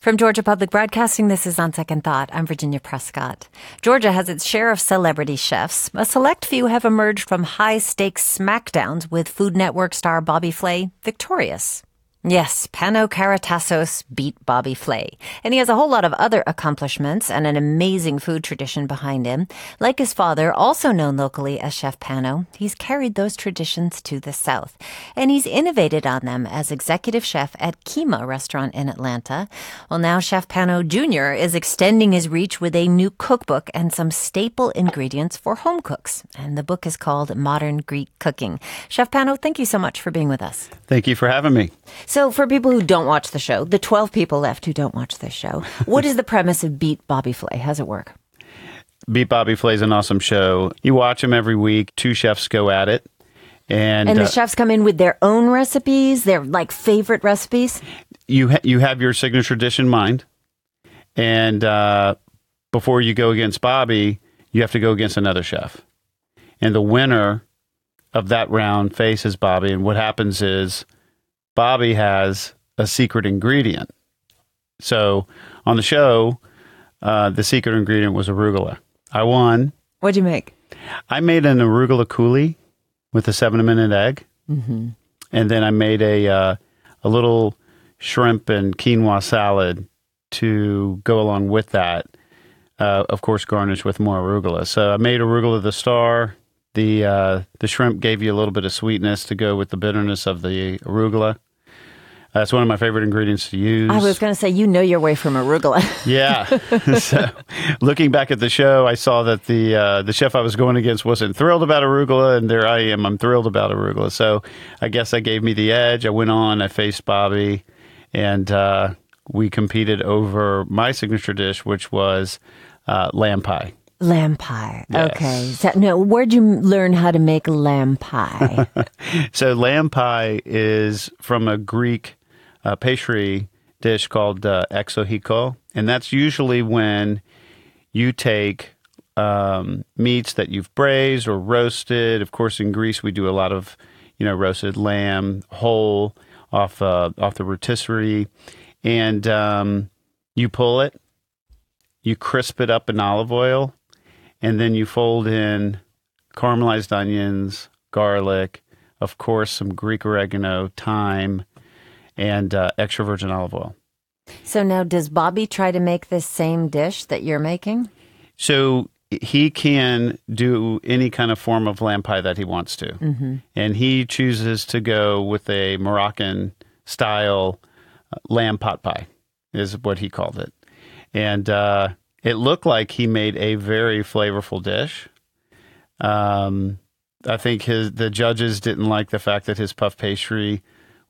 From Georgia Public Broadcasting, this is On Second Thought. I'm Virginia Prescott. Georgia has its share of celebrity chefs. A select few have emerged from high stakes smackdowns with Food Network star Bobby Flay victorious. Yes, Pano Karatassos beat Bobby Flay. And he has a whole lot of other accomplishments and an amazing food tradition behind him. Like his father, also known locally as Chef Pano, he's carried those traditions to the South. And he's innovated on them as executive chef at Kyma restaurant in Atlanta. Well, now Chef Pano Jr. is extending his reach with a new cookbook and some staple ingredients for home cooks. And the book is called Modern Greek Cooking. Chef Pano, thank you so much for being with us. Thank you for having me. So, for people who don't watch the show, the 12 people left who don't watch this show, what is the premise of Beat Bobby Flay? How's it work? Beat Bobby Flay is an awesome show. You watch them every week. Two chefs go at it. And, And the uh, chefs come in with their own recipes, their like favorite recipes. you ha- you have your signature dish in mind, and uh, before you go against Bobby, you have to go against another chef, and the winner of that round faces Bobby. And what happens is Bobby has a secret ingredient. So on the show, uh, the secret ingredient was arugula. I won. What'd you make? I made an arugula coulis with a seven minute egg, mm-hmm. and then I made a uh, a little shrimp and quinoa salad to go along with that. Uh, of course, garnished with more arugula. So I made arugula the star. The uh, the shrimp gave you a little bit of sweetness to go with the bitterness of the arugula. That's one of my favorite ingredients to use. I was going to say, you know your way from arugula. Yeah. so, looking back at the show, I saw that the uh, the chef I was going against wasn't thrilled about arugula, and there I am. I'm thrilled about arugula. So, I guess that gave me the edge. I went on. I faced Bobby, and uh, we competed over my signature dish, which was uh, lamb pie. lamb pie. Yes. Okay. So, no, where'd you learn how to make lamb pie? So, lamb pie is from a Greek uh, pastry dish called uh, and that's usually when you take um, meats that you've braised or roasted. Of course, in Greece, we do a lot of you know roasted lamb whole off uh, off the rotisserie, and um, you pull it, you crisp it up in olive oil, and then you fold in caramelized onions, garlic, of course, some Greek oregano, thyme, and uh, extra virgin olive oil. so now, does Bobby try to make this same dish that you're making? So he can do any kind of form of lamb pie that he wants to. And he chooses to go with a Moroccan style uh, lamb pot pie, is what he called it. And uh, it looked like he made a very flavorful dish. Um, I think his the judges didn't like the fact that his puff pastry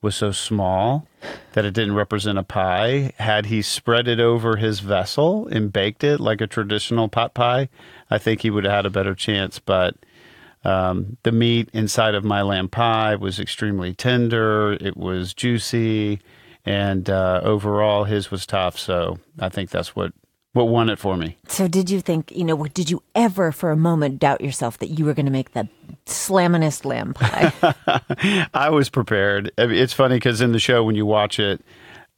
was so small that it didn't represent a pie. Had he spread it over his vessel and baked it like a traditional pot pie, I think he would have had a better chance. But um, the meat inside of my lamb pie was extremely tender. It was juicy, and uh, overall, his was tough. So I think that's what what won it for me. So, did you think, you know, did you ever for a moment doubt yourself that you were going to make the slamminest lamb pie? I was prepared. It's funny because in the show when you watch it,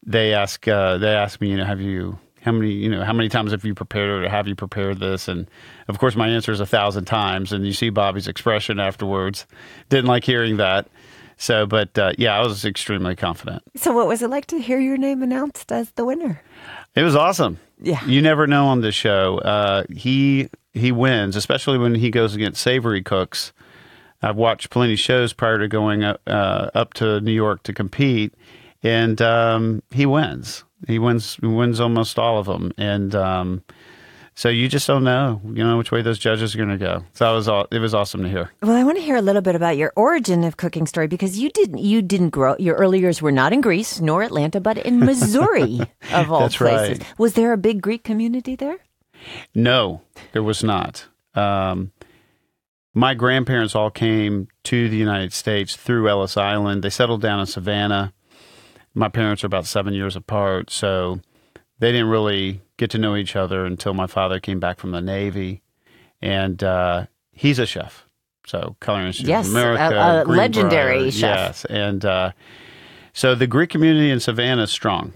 they ask uh, they ask me, you know, have you how many you know how many times have you prepared or have you prepared this? And of course, my answer is a thousand times. And you see Bobby's expression afterwards. Didn't like hearing that. So, but uh, yeah, I was extremely confident. so, what was it like to hear your name announced as the winner? It was awesome. Yeah. You never know on this show. Uh, he he wins, especially when he goes against savory cooks. I've watched plenty of shows prior to going up, uh, up to New York to compete, and um, he wins. He wins. He wins almost all of them, and um, so you just don't know, you know, which way those judges are going to go. So that was all. It was awesome to hear. Well, I want to hear a little bit about your origin of cooking story because you didn't you didn't grow your early years were not in Greece nor Atlanta, but in Missouri of all That's places. right. Was there a big Greek community there? No, there was not. Um, my grandparents all came to the United States through Ellis Island. They settled down in Savannah. My parents are about seven years apart, so they didn't really get to know each other until my father came back from the Navy, and uh, he's a chef. So Culinary Institute Yes, of America, a- a legendary chef. Yes, and uh, so the Greek community in Savannah is strong,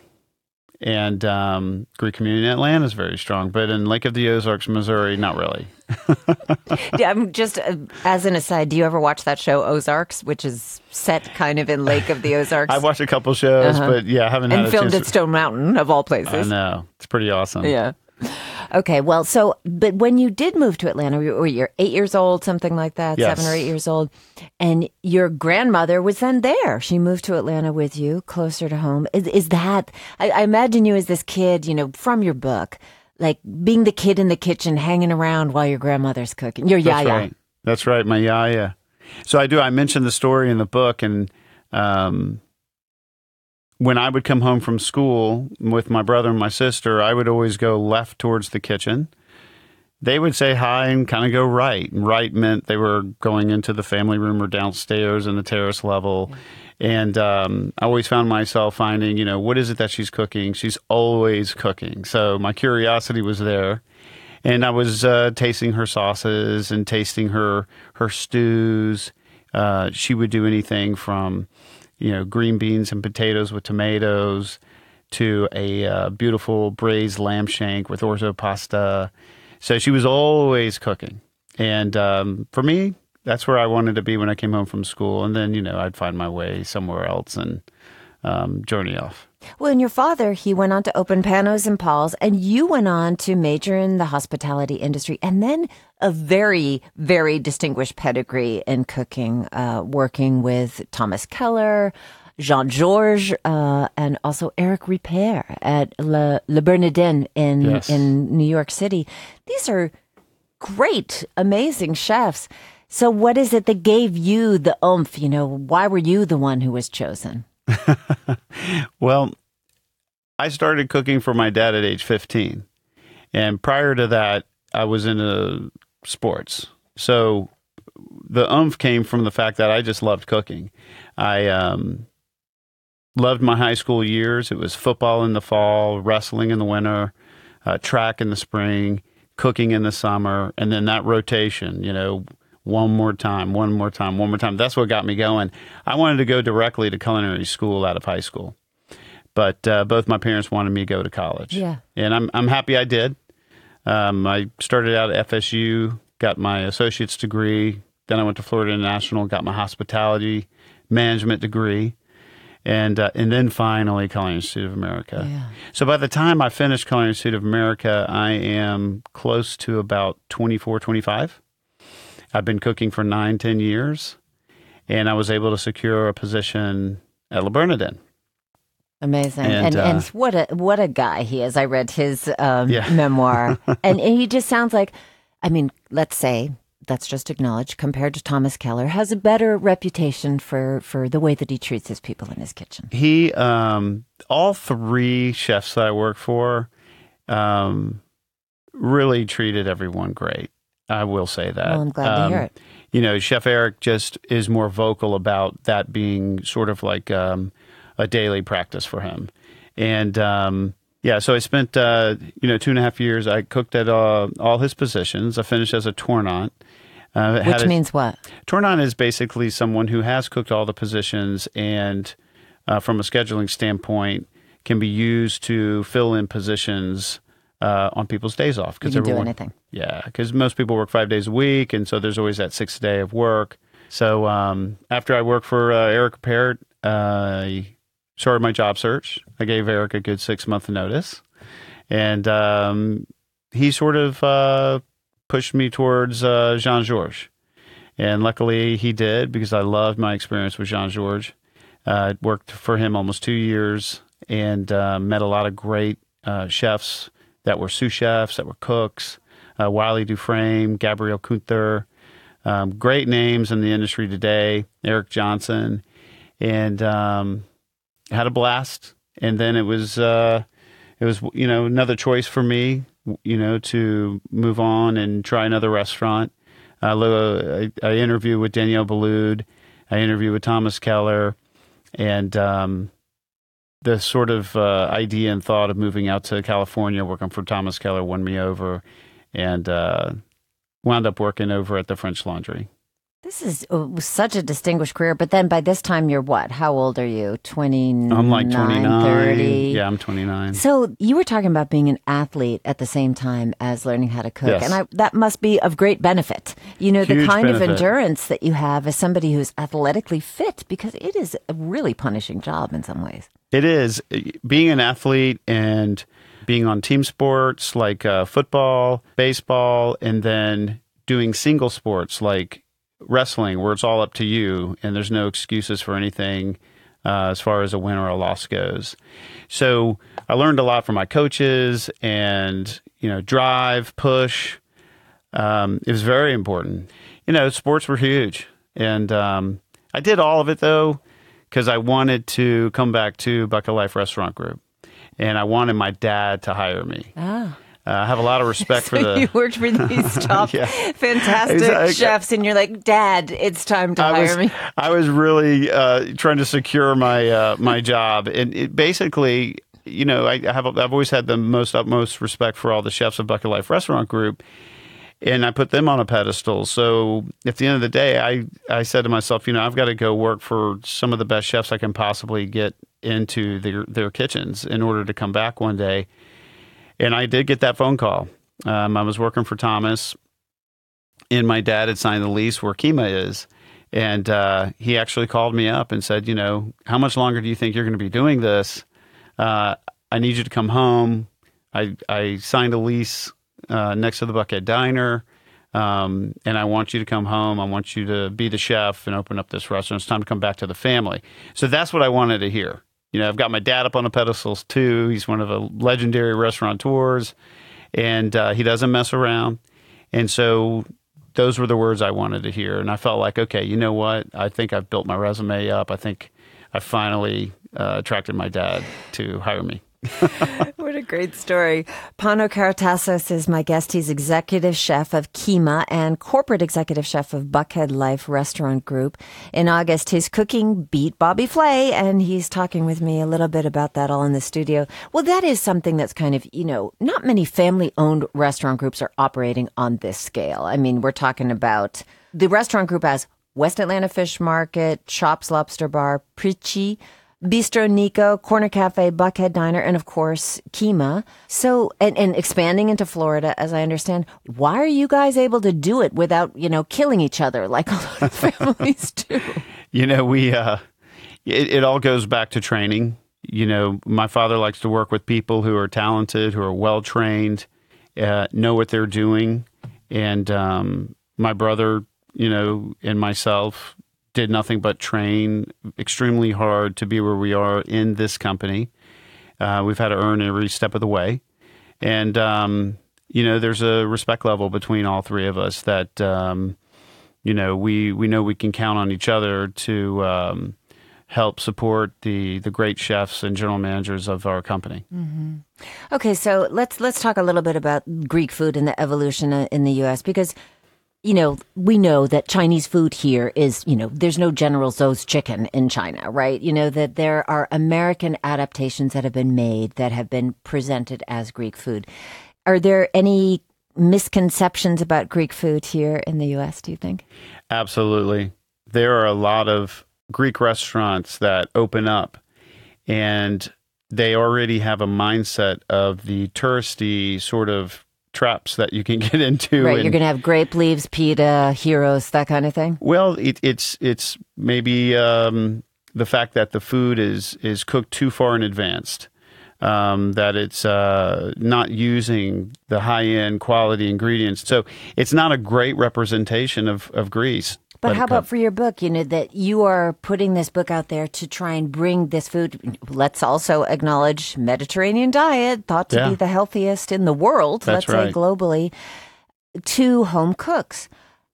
and um, Greek community in Atlanta is very strong, but in Lake of the Ozarks, Missouri, not really. yeah, I'm just uh, as an aside. Do you ever watch that show Ozarks, which is set kind of in Lake of the Ozarks? I've watched a couple shows, uh-huh. but yeah, I haven't and filmed at Stone Mountain of all places. I know it's pretty awesome. Yeah. Okay, well, so but when you did move to Atlanta, or you're eight years old, something like that, yes. seven or eight years old, and your grandmother was then there. She moved to Atlanta with you, closer to home. Is, is that? I, I imagine you as this kid, you know, from your book, like being the kid in the kitchen, hanging around while your grandmother's cooking. Your That's yaya. Right. That's right, my yaya. So I do. I mentioned the story in the book, and um, when I would come home from school with my brother and my sister, I would always go left towards the kitchen. They would say hi and kind of go right. And right meant they were going into the family room or downstairs in the terrace level. And um, I always found myself finding, you know, what is it that she's cooking? She's always cooking. So my curiosity was there. And I was uh, tasting her sauces and tasting her her stews. Uh, she would do anything from you know, green beans and potatoes with tomatoes to a uh, beautiful braised lamb shank with orzo pasta. So she was always cooking. And um, for me, that's where I wanted to be when I came home from school. And then, you know, I'd find my way somewhere else and um, journey off. Well, and your father, he went on to open Panos and Paul's, and you went on to major in the hospitality industry, and then a very, very distinguished pedigree in cooking, uh, working with Thomas Keller, Jean Georges, uh, and also Eric Ripert at Le, Le Bernardin in yes. in New York City. These are great, amazing chefs. So, what is it that gave you the oomph? You know, why were you the one who was chosen? well, I started cooking for my dad at age 15. And prior to that, I was into sports. So the umph came from the fact that I just loved cooking. I um, loved my high school years. It was football in the fall, wrestling in the winter, uh, track in the spring, cooking in the summer, and then that rotation, you know, one more time, one more time, one more time. That's what got me going. I wanted to go directly to culinary school out of high school, but uh, both my parents wanted me to go to college. Yeah, and I'm I'm happy I did. Um, I started out at FSU, got my associate's degree. Then I went to Florida International, got my hospitality management degree, and uh, and then finally Culinary Institute of America. Yeah. So by the time I finished Culinary Institute of America, I am close to about 24, 25. I've been cooking for nine, ten years, and I was able to secure a position at Le Bernardin. Amazing, and and, uh, and, what a what a guy he is. I read his um, yeah. memoir, and, and he just sounds like, I mean, let's say let's just acknowledge, compared to Thomas Keller, has a better reputation for for the way that he treats his people in his kitchen. He, um, all three chefs that I work for, um, really treated everyone great. I will say that. Well, I'm glad um, to hear it. You know, Chef Eric just is more vocal about that being sort of like um, a daily practice for him. And um, yeah, so I spent uh, you know two and a half years. I cooked at uh, all his positions. I finished as a tournant. Uh, Which a, means what? Tournant is basically someone who has cooked all the positions and, uh, from a scheduling standpoint, can be used to fill in positions uh, on people's days off. Because everyone, do anything. Yeah, because most people work five days a week, and so there's always that sixth day of work. So um, after I worked for uh, Eric Ripert, I started my job search. I gave Eric a good six month notice, and um, he sort of uh, pushed me towards uh, Jean Georges. And luckily he did because I loved my experience with Jean Georges. Uh, worked for him almost two years and uh, met a lot of great uh, chefs that were sous chefs, that were cooks. Uh, Wylie Dufresne, Gabriel Kreuther, um, great names in the industry today. Eric Johnson, and um, had a blast. And then it was uh, it was you know another choice for me, you know, to move on and try another restaurant. Uh, I, I interviewed with Daniel Boulud. I interviewed with Thomas Keller, and um, the sort of uh, idea and thought of moving out to California, working for Thomas Keller, won me over, and uh, wound up working over at the French Laundry. This is uh, such a distinguished career, but then by this time you're what? How old are you? 29, I'm like 29. 30? Yeah, I'm 29. So you were talking about being an athlete at the same time as learning how to cook, Yes. and I, that must be of great benefit. You know, the Huge kind of endurance that you have as somebody who's athletically fit, because it is a really punishing job in some ways. It is being an athlete and being on team sports like uh, football, baseball, and then doing single sports like wrestling, where it's all up to you and there's no excuses for anything uh, as far as a win or a loss goes. So I learned a lot from my coaches and, you know, drive, push. Um, it was very important. You know, sports were huge. And um, I did all of it though, because I wanted to come back to Buckhead Life Restaurant Group. And I wanted my dad to hire me. Ah. Uh, I have a lot of respect for So the. you worked for these top, Yeah. fantastic Exactly. chefs, and you're like, Dad, it's time to I hire was, me. I was really uh, trying to secure my uh, my job, and it basically, you know, I I have I've always had the most utmost respect for all the chefs of Buckhead Life Restaurant Group, and I put them on a pedestal. So at the end of the day, I I said to myself, you know, I've got to go work for some of the best chefs I can possibly get into their their kitchens in order to come back one day. And I did get that phone call. Um, I was working for Thomas, and my dad had signed the lease where Kyma is. And uh, he actually called me up and said, you know, how much longer do you think you're going to be doing this? Uh, I need you to come home. I, I signed a lease uh, next to the Buckhead Diner, um, and I want you to come home. I want you to be the chef and open up this restaurant. It's time to come back to the family. So that's what I wanted to hear. You know, I've got my dad up on the pedestals too. He's one of the legendary restaurateurs, and uh, he doesn't mess around. And so those were the words I wanted to hear. And I felt like, okay, you know what? I think I've built my resume up. I think I finally uh, attracted my dad to hire me. What a great story. Pano Karatassos is my guest. He's executive chef of Kyma and corporate executive chef of Buckhead Life Restaurant Group. In August, his cooking beat Bobby Flay, and he's talking with me a little bit about that all in the studio. Well, that is something that's kind of, you know, not many family owned restaurant groups are operating on this scale. I mean, we're talking about the restaurant group as West Atlanta Fish Market, Chops Lobster Bar, Pricci, Bistro Nico, Corner Cafe, Buckhead Diner, and of course, Kyma. So, and, and expanding into Florida, as I understand. Why are you guys able to do it without, you know, killing each other like a lot of families do? You know, we, uh, it, it all goes back to training. You know, my father likes to work with people who are talented, who are well trained, uh, know what they're doing. And um, my brother, you know, and myself did nothing but train extremely hard to be where we are in this company. Uh, we've had to earn every step of the way. And, um, you know, there's a respect level between all three of us that, um, you know, we, we know we can count on each other to um, help support the, the great chefs and general managers of our company. Okay, so let's let's talk a little bit about Greek food and the evolution uh, in the U.S. because you know we know that Chinese food here is you know there's no General Tso's chicken in China, right? You know that there are American adaptations that have been made that have been presented as Greek food. Are there any misconceptions about Greek food here in the U.S. Do you think? Absolutely. There are a lot of Greek restaurants that open up and they already have a mindset of the touristy sort of traps that you can get into. Right, and- you're going to have grape leaves, pita, heroes, that kind of thing. Well, it, it's it's maybe um, the fact that the food is is cooked too far in advance, um, that it's uh, not using the high end quality ingredients. So it's not a great representation of of Greece. But how about for your book? You know, that you are putting this book out there to try and bring this food. Let's also acknowledge Mediterranean diet, thought to Yeah. be the healthiest in the world, That's let's say globally, to home cooks.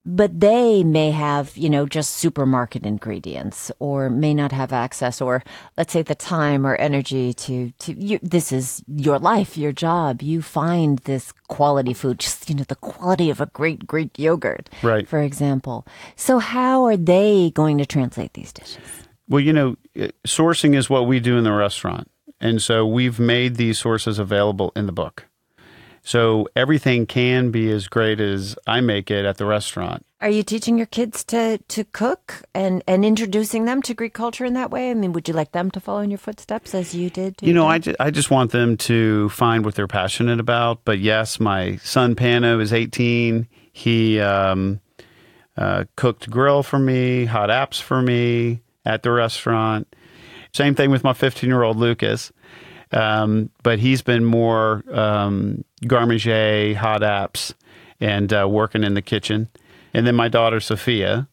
But they may have, you know, just supermarket ingredients or may not have access or let's say the time or energy to, to you, this is your life, your job. You find this quality food, just, you know, the quality of a great Greek yogurt Right. for example. So, how are they going to translate these dishes? Well, you know, uh, sourcing is what we do in the restaurant. And so we've made these sources available in the book. So everything can be as great as I make it at the restaurant. Are you teaching your kids to, to cook and, and introducing them to Greek culture in that way? I mean, would you like them to follow in your footsteps as you did? You know, I, ju- I just want them to find what they're passionate about. But yes, my son Pano is 18. He um, uh, cooked grill for me, hot apps for me at the restaurant. Same thing with my 15 year old Lucas. Um, but he's been more um, garde manger, hot apps, and uh, working in the kitchen. And then my daughter Sophia,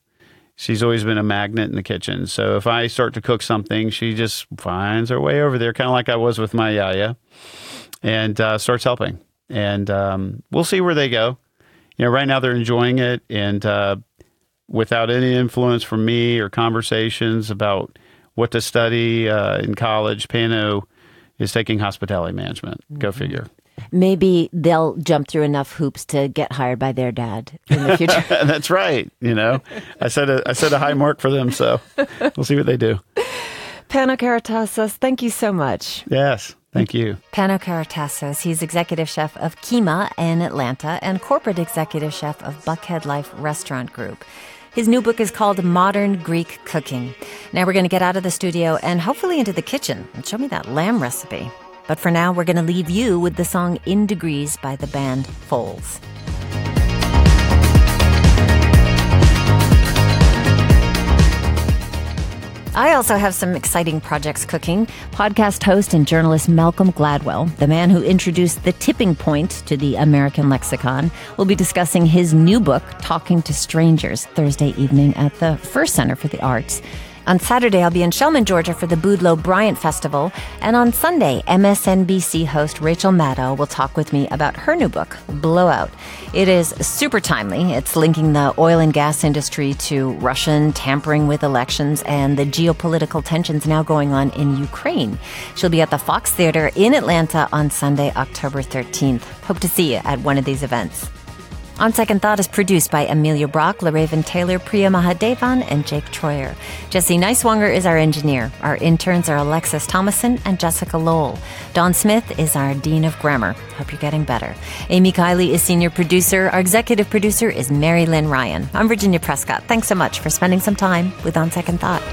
she's always been a magnet in the kitchen. So if I start to cook something, she just finds her way over there, kind of like I was with my Yaya, and uh, starts helping. And um, we'll see where they go. You know, right now they're enjoying it, and uh, without any influence from me or conversations about what to study uh, in college, Pano is taking hospitality management. Go mm-hmm. figure. Maybe they'll jump through enough hoops to get hired by their dad in the future. That's right. You know, I set a I set a high mark for them, so we'll see what they do. Pano Karatassos, thank you so much. Yes, thank you. Pano Karatassos, he's executive chef of Kyma in Atlanta and corporate executive chef of Buckhead Life Restaurant Group. His new book is called Modern Greek Cooking. Now we're going to get out of the studio and hopefully into the kitchen and show me that lamb recipe. But for now, we're going to leave you with the song In Degrees by the band Foals. I also have some exciting projects cooking. Podcast host and journalist Malcolm Gladwell, the man who introduced the tipping point to the American lexicon, will be discussing his new book, Talking to Strangers, Thursday evening at the Ferst Center for the Arts. On Saturday, I'll be in Shellman, Georgia for the Boudleaux Bryant Festival. And on Sunday, MSNBC host Rachel Maddow will talk with me about her new book, Blowout. It is super timely. It's linking the oil and gas industry to Russian tampering with elections and the geopolitical tensions now going on in Ukraine. She'll be at the Fox Theater in Atlanta on Sunday, October 13th. Hope to see you at one of these events. On Second Thought is produced by Amelia Brock, LaRaven Taylor, Priya Mahadevan, and Jake Troyer. Jesse Neiswanger is our engineer. Our interns are Alexis Thomason and Jessica Lowell. Don Smith is our Dean of Grammar. Hope you're getting better. Amy Kiley is senior producer. Our executive producer is Mary Lynn Ryan. I'm Virginia Prescott. Thanks so much for spending some time with On Second Thought.